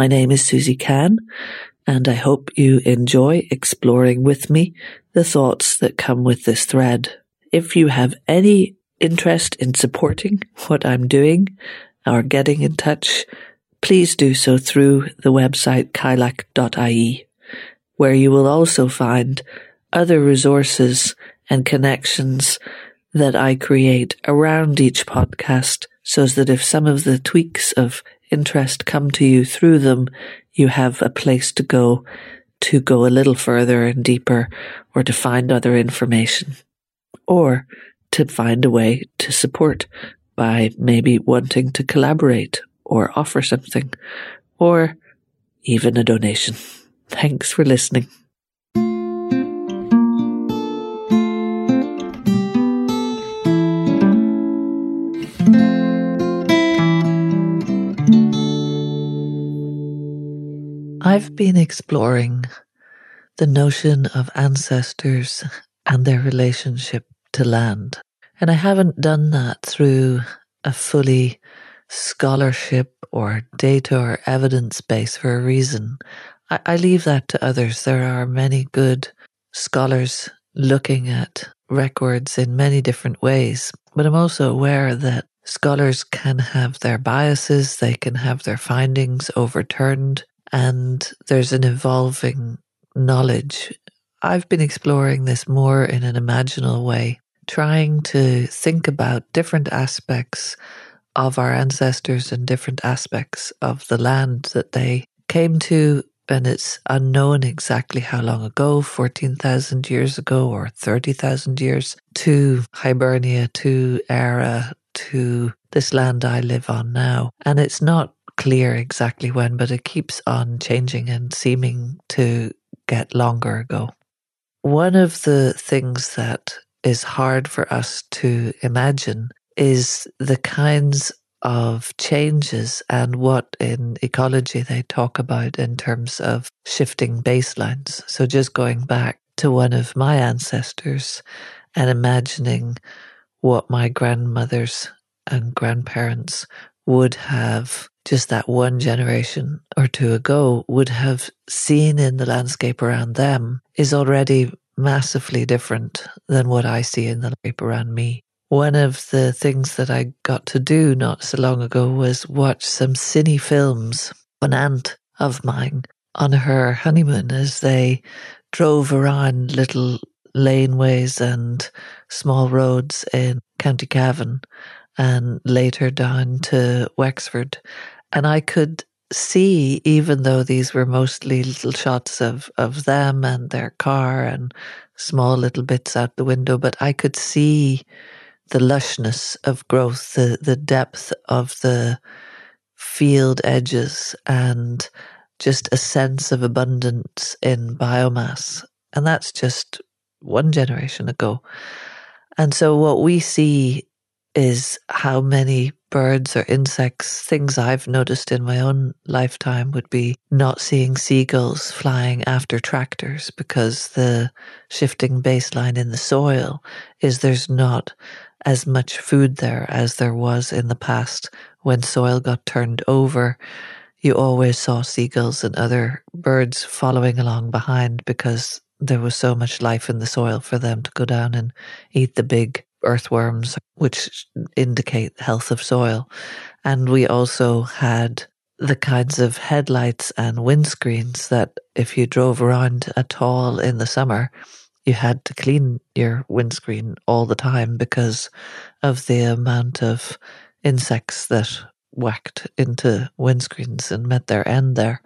My name is Susie Can, and I hope you enjoy exploring with me the thoughts that come with this thread. If you have any interest in supporting what I'm doing or getting in touch, please do so through the website kylak.ie, where you will also find other resources and connections that I create around each podcast so that if some of the tweaks of interest come to you through them, you have a place to go to go a little further and deeper or to find other information or to find a way to support by maybe wanting to collaborate or offer something or even a donation. Thanks for listening. I've been exploring the notion of ancestors and their relationship to land. And I haven't done that through a fully scholarship or data or evidence base for a reason. I, I leave that to others. There are many good scholars looking at records in many different ways, but I'm also aware that scholars can have their biases, they can have their findings overturned, and there's an evolving knowledge. I've been exploring this more in an imaginal way, trying to think about different aspects of our ancestors and different aspects of the land that they came to. And it's unknown exactly how long ago 14,000 years ago or 30,000 years to Hibernia, to Eire, to this land I live on now. And it's not clear exactly when, but it keeps on changing and seeming to get longer ago. One of the things that is hard for us to imagine is the kinds of changes and what in ecology they talk about in terms of shifting baselines. So just going back to one of my ancestors and imagining what my grandmothers and grandparents would have just that one generation or two ago would have seen in the landscape around them is already massively different than what I see in the landscape around me. One of the things that I got to do not so long ago was watch some cine films. An aunt of mine on her honeymoon as they drove around little laneways and small roads in County Cavan and later down to Wexford. And I could see, even though these were mostly little shots of, of them and their car and small little bits out the window, but I could see the lushness of growth, the, the depth of the field edges, and just a sense of abundance in biomass. And that's just one generation ago. And so what we see is how many birds or insects, things I've noticed in my own lifetime would be not seeing seagulls flying after tractors because the shifting baseline in the soil is there's not as much food there as there was in the past when soil got turned over. You always saw seagulls and other birds following along behind because there was so much life in the soil for them to go down and eat the big earthworms, which indicate health of soil. And we also had the kinds of headlights and windscreens that if you drove around at all in the summer, you had to clean your windscreen all the time because of the amount of insects that whacked into windscreens and met their end there.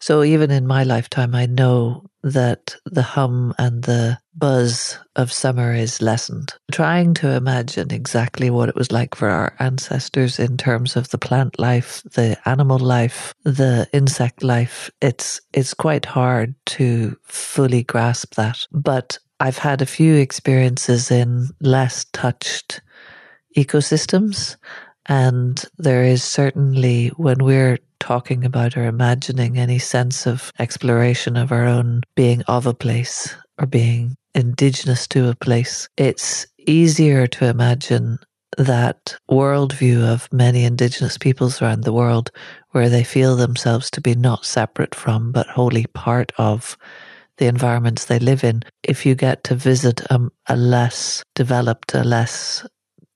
So even in my lifetime, I know that the hum and the buzz of summer is lessened. Trying to imagine exactly what it was like for our ancestors in terms of the plant life, the animal life, the insect life, it's it's quite hard to fully grasp that. But I've had a few experiences in less touched ecosystems and there is certainly when we're talking about or imagining any sense of exploration of our own being of a place or being indigenous to a place, it's easier to imagine that worldview of many Indigenous peoples around the world where they feel themselves to be not separate from, but wholly part of the environments they live in. If you get to visit a, a less developed, a less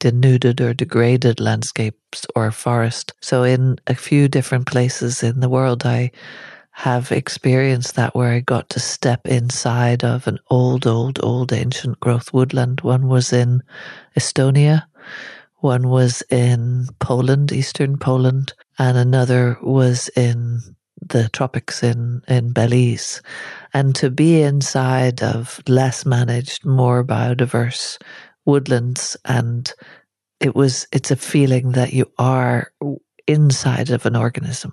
denuded or degraded landscapes or forest. So, in a few different places in the world, I have experienced that where I got to step inside of an old, old, old ancient growth woodland. One was in Estonia, one was in Poland, eastern Poland, and another was in the tropics in, in Belize. And to be inside of less managed, more biodiverse woodlands and it was it's a feeling that you are inside of an organism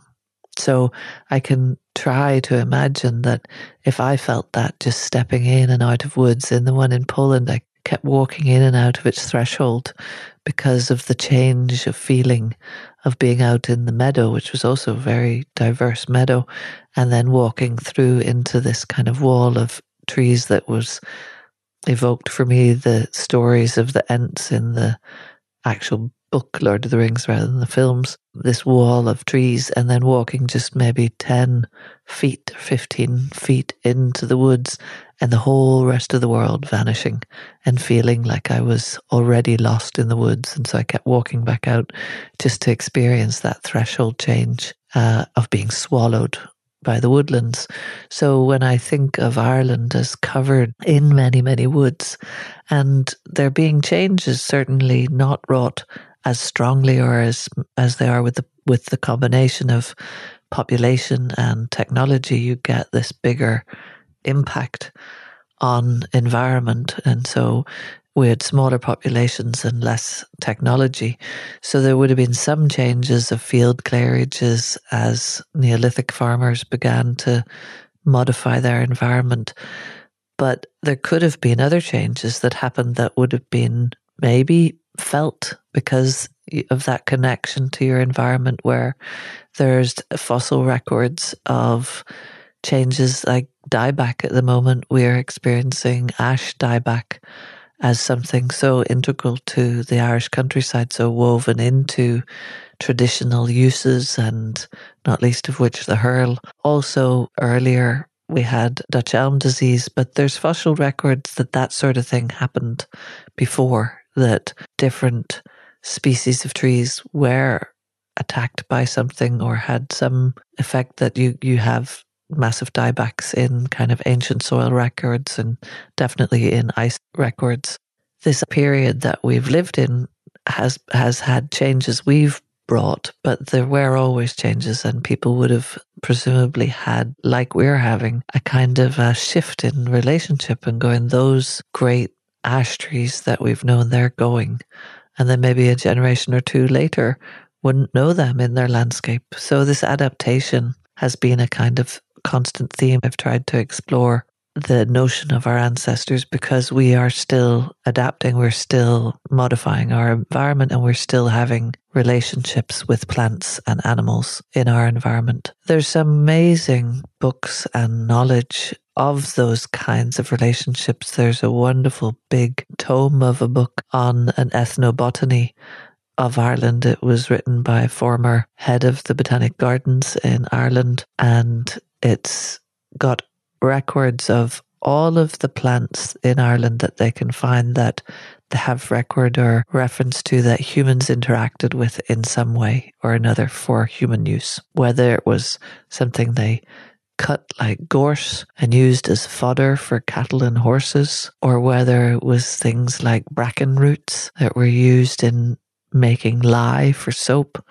so i can try to imagine that if i felt that just stepping in and out of woods in the one in poland i kept walking in and out of its threshold because of the change of feeling of being out in the meadow which was also a very diverse meadow and then walking through into this kind of wall of trees that was evoked for me the stories of the Ents in the actual book Lord of the Rings rather than the films. This wall of trees, and then walking just maybe 10 feet, 15 feet into the woods, and the whole rest of the world vanishing, and feeling like I was already lost in the woods. And so I kept walking back out just to experience that threshold change uh, of being swallowed by the woodlands. So when I think of Ireland as covered in many, many woods, and there being changes certainly not wrought as strongly or as as they are with the with the combination of population and technology, you get this bigger impact on environment. And so we had smaller populations and less technology. So there would have been some changes of field clearages as Neolithic farmers began to modify their environment. But there could have been other changes that happened that would have been maybe felt because of that connection to your environment where there's fossil records of changes like dieback at the moment we're experiencing ash dieback as something so integral to the Irish countryside, so woven into traditional uses, and not least of which the hurl. Also, earlier we had Dutch elm disease, but there's fossil records that that sort of thing happened before, that different species of trees were attacked by something or had some effect that you, you have massive diebacks in kind of ancient soil records and definitely in ice records. This period that we've lived in has has had changes we've brought, but there were always changes, and people would have presumably had, like we're having, a kind of a shift in relationship and going, those great ash trees that we've known, they're going. And then maybe a generation or two later wouldn't know them in their landscape. So this adaptation has been a kind of constant theme I've tried to explore the notion of our ancestors because we are still adapting, we're still modifying our environment, and we're still having relationships with plants and animals in our environment. There's amazing books and knowledge of those kinds of relationships. There's a wonderful big tome of a book on an ethnobotany of Ireland. It was written by former head of the Botanic Gardens in Ireland, and it's got records of all of the plants in Ireland that they can find that they have record or reference to that humans interacted with in some way or another for human use, whether it was something they cut like gorse and used as fodder for cattle and horses, or whether it was things like bracken roots that were used in making lye for soap,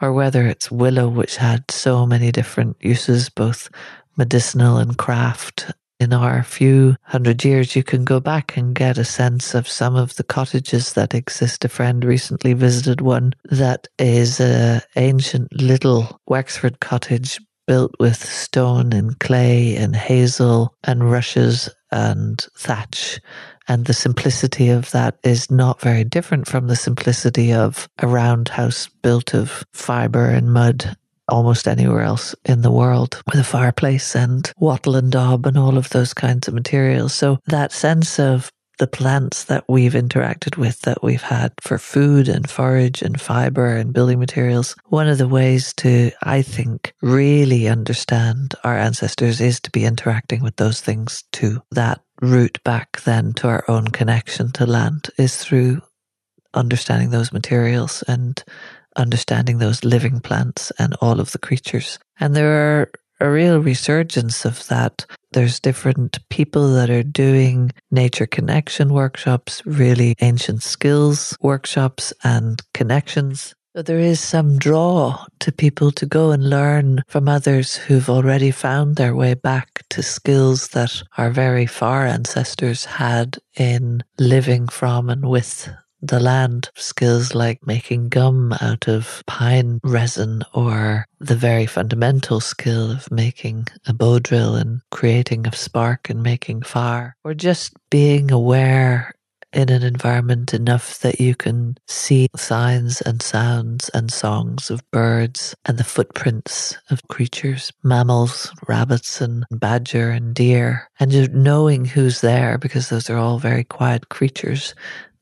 or whether it's willow, which had so many different uses, both medicinal and craft. In our few hundred years, you can go back and get a sense of some of the cottages that exist. A friend recently visited one that is an ancient little Wexford cottage built with stone and clay and hazel and rushes and thatch and the simplicity of that is not very different from the simplicity of a roundhouse built of fibre and mud almost anywhere else in the world with a fireplace and wattle and daub and all of those kinds of materials. So that sense of the plants that we've interacted with, that we've had for food and forage and fiber and building materials. One of the ways to, I think, really understand our ancestors is to be interacting with those things too. That route back then to our own connection to land is through understanding those materials and understanding those living plants and all of the creatures. And there are a real resurgence of that. There's different people that are doing nature connection workshops, really ancient skills workshops and connections. So there is some draw to people to go and learn from others who've already found their way back to skills that our very far ancestors had in living from and with the land. Skills like making gum out of pine resin or the very fundamental skill of making a bow drill and creating a spark and making fire or just being aware in an environment enough that you can see signs and sounds and songs of birds and the footprints of creatures, mammals, rabbits and badger and deer, and just knowing who's there because those are all very quiet creatures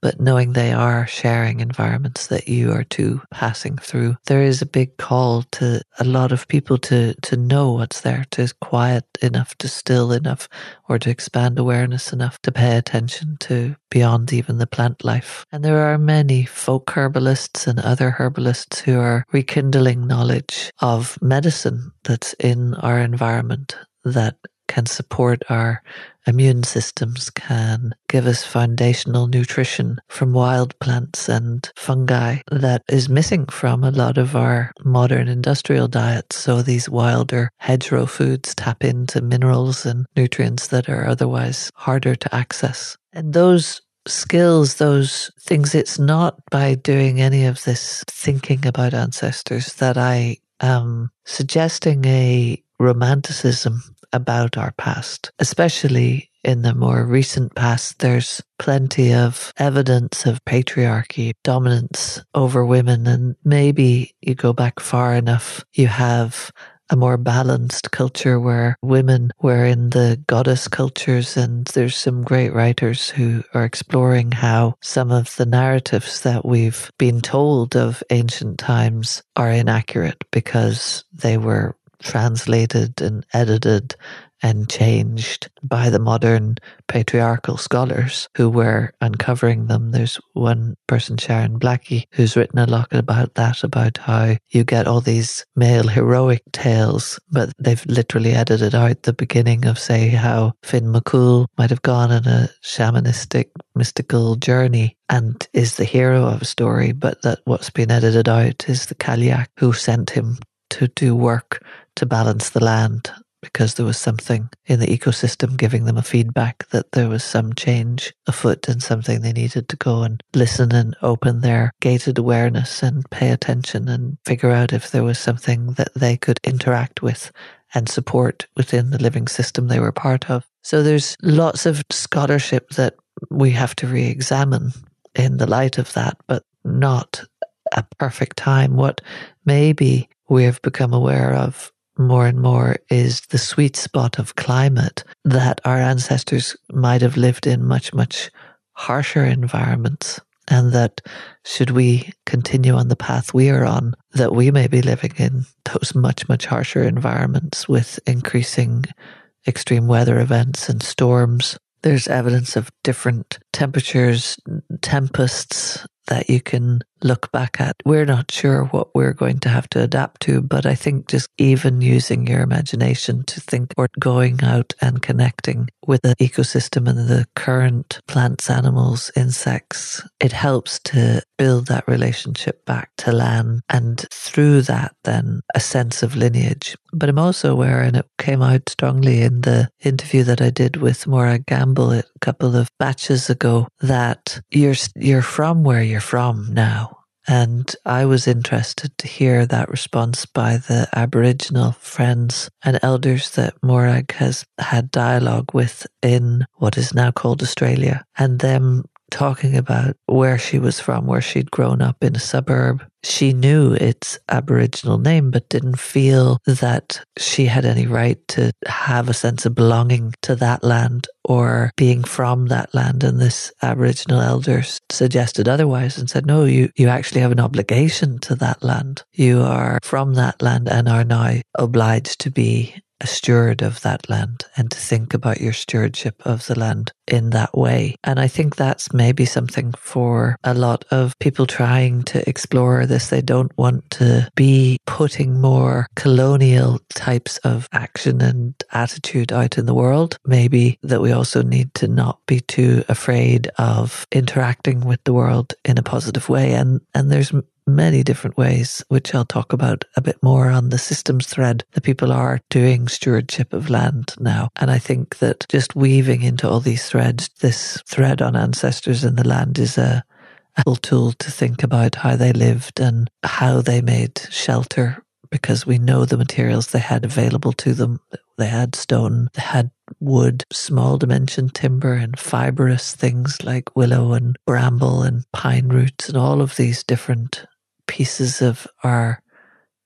but knowing they are sharing environments that you are too passing through. There is a big call to a lot of people to, to know what's there, to quiet enough, to still enough, or to expand awareness enough to pay attention to beyond even the plant life. And there are many folk herbalists and other herbalists who are rekindling knowledge of medicine that's in our environment that can support our immune systems, can give us foundational nutrition from wild plants and fungi that is missing from a lot of our modern industrial diets. So these wilder hedgerow foods tap into minerals and nutrients that are otherwise harder to access. And those skills, those things, it's not by doing any of this thinking about ancestors that I am suggesting a romanticism about our past, especially in the more recent past, there's plenty of evidence of patriarchy, dominance over women. And maybe you go back far enough, you have a more balanced culture where women were in the goddess cultures. And there's some great writers who are exploring how some of the narratives that we've been told of ancient times are inaccurate because they were translated and edited and changed by the modern patriarchal scholars who were uncovering them. There's one person, Sharon Blackie, who's written a lot about that, about how you get all these male heroic tales, but they've literally edited out the beginning of, say, how Finn McCool might have gone on a shamanistic, mystical journey and is the hero of a story, but that what's been edited out is the Cailleach who sent him to do work to balance the land because there was something in the ecosystem giving them a feedback that there was some change afoot and something they needed to go and listen and open their gated awareness and pay attention and figure out if there was something that they could interact with and support within the living system they were part of. So there's lots of scholarship that we have to re examine in the light of that, but not a perfect time. What maybe we have become aware of more and more is the sweet spot of climate that our ancestors might have lived in much, much harsher environments. And that should we continue on the path we are on, that we may be living in those much, much harsher environments with increasing extreme weather events and storms. There's evidence of different temperatures, tempests that you can look back at. We're not sure what we're going to have to adapt to, but I think just even using your imagination to think or going out and connecting with the ecosystem and the current plants, animals, insects, it helps to build that relationship back to land and through that then a sense of lineage. But I'm also aware, and it came out strongly in the interview that I did with Morag Gamble a couple of batches ago, that you're, you're from where you're from now and I was interested to hear that response by the Aboriginal friends and elders that Morag has had dialogue with in what is now called Australia, and them talking about where she was from, where she'd grown up in a suburb. She knew its Aboriginal name, but didn't feel that she had any right to have a sense of belonging to that land or being from that land. And this Aboriginal elder suggested otherwise and said, no, you, you actually have an obligation to that land. You are from that land and are now obliged to be a steward of that land and to think about your stewardship of the land in that way. And I think that's maybe something for a lot of people trying to explore this. They don't want to be putting more colonial types of action and attitude out in the world. Maybe that we also need to not be too afraid of interacting with the world in a positive way. And, and there's many different ways, which I'll talk about a bit more on the systems thread that people are doing stewardship of land now. And I think that just weaving into all these threads, this thread on ancestors and the land is a, a tool to think about how they lived and how they made shelter because we know the materials they had available to them. They had stone, they had wood, small dimension timber, and fibrous things like willow and bramble and pine roots, and all of these different pieces of our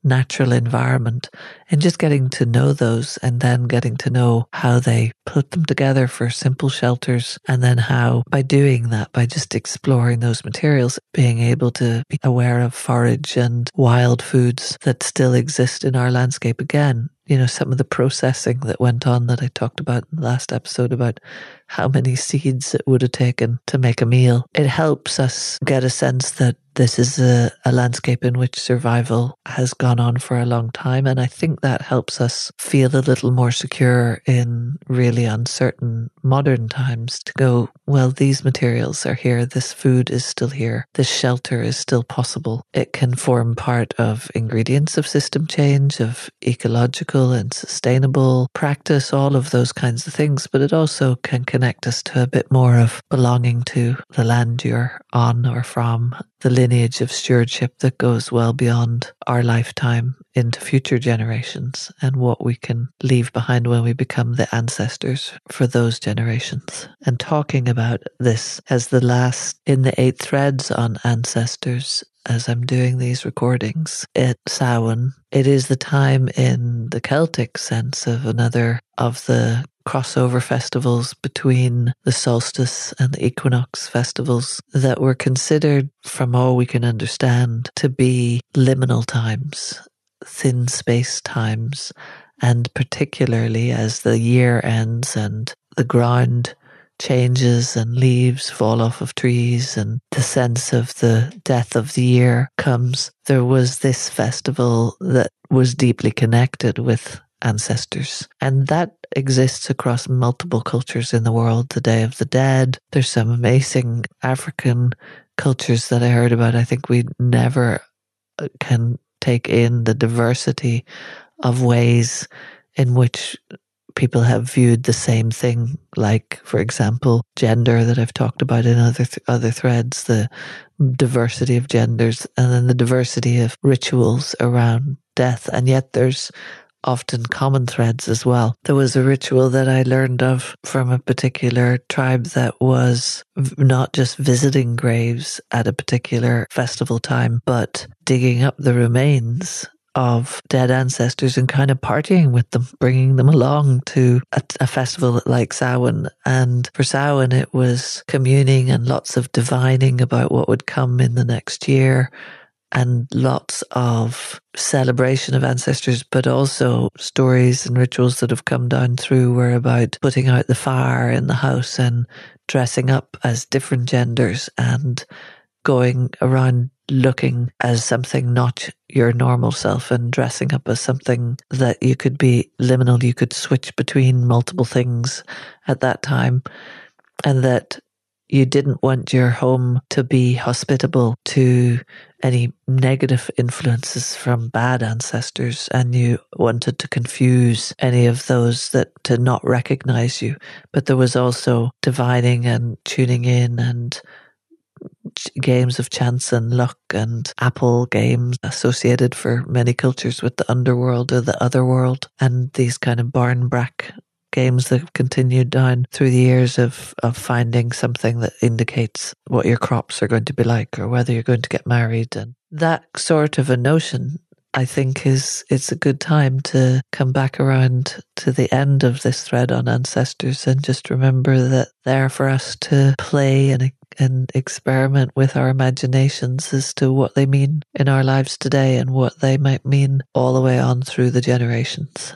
natural environment and just getting to know those and then getting to know how they put them together for simple shelters and then how by doing that by just exploring those materials being able to be aware of forage and wild foods that still exist in our landscape again. You know some of the processing that went on that I talked about in the last episode about how many seeds it would have taken to make a meal it helps us get a sense that this is a, a, landscape in which survival has gone on for a long time. And I think that helps us feel a little more secure in really uncertain modern times to go, well, these materials are here. This food is still here. This shelter is still possible. It can form part of ingredients of system change, of ecological and sustainable practice, all of those kinds of things. But it also can connect us to a bit more of belonging to the land you're on or from the lineage of stewardship that goes well beyond our lifetime into future generations and what we can leave behind when we become the ancestors for those generations. And talking about this as the last in the eight threads on ancestors as I'm doing these recordings at Samhain, it is the time in the Celtic sense of another of the crossover festivals between the solstice and the equinox festivals that were considered, from all we can understand, to be liminal times, thin space times, and particularly as the year ends and the ground changes and leaves fall off of trees and the sense of the death of the year comes, there was this festival that was deeply connected with ancestors. And that exists across multiple cultures in the world. The Day of the Dead. There's some amazing African cultures that I heard about. I think we never uh, can take in the diversity of ways in which people have viewed the same thing like for example gender that i've talked about in other th- other threads the diversity of genders and then the diversity of rituals around death and yet there's often common threads as well. There was a ritual that I learned of from a particular tribe that was not just visiting graves at a particular festival time, but digging up the remains of dead ancestors and kind of partying with them, bringing them along to a, a, festival like Samhain. And for Samhain, it was communing and lots of divining about what would come in the next year and lots of celebration of ancestors, but also stories and rituals that have come down through were about putting out the fire in the house and dressing up as different genders and going around looking as something not your normal self and dressing up as something that you could be liminal, you could switch between multiple things at that time. And that you didn't want your home to be hospitable to any negative influences from bad ancestors and you wanted to confuse any of those that to not recognize you. But there was also divining and tuning in and games of chance and luck and apple games associated for many cultures with the underworld or the other world and these kind of barn brack games that have continued down through the years of, of finding something that indicates what your crops are going to be like or whether you're going to get married. And that sort of a notion I think is it's a good time to come back around to the end of this thread on ancestors and just remember that they're for us to play and and experiment with our imaginations as to what they mean in our lives today and what they might mean all the way on through the generations.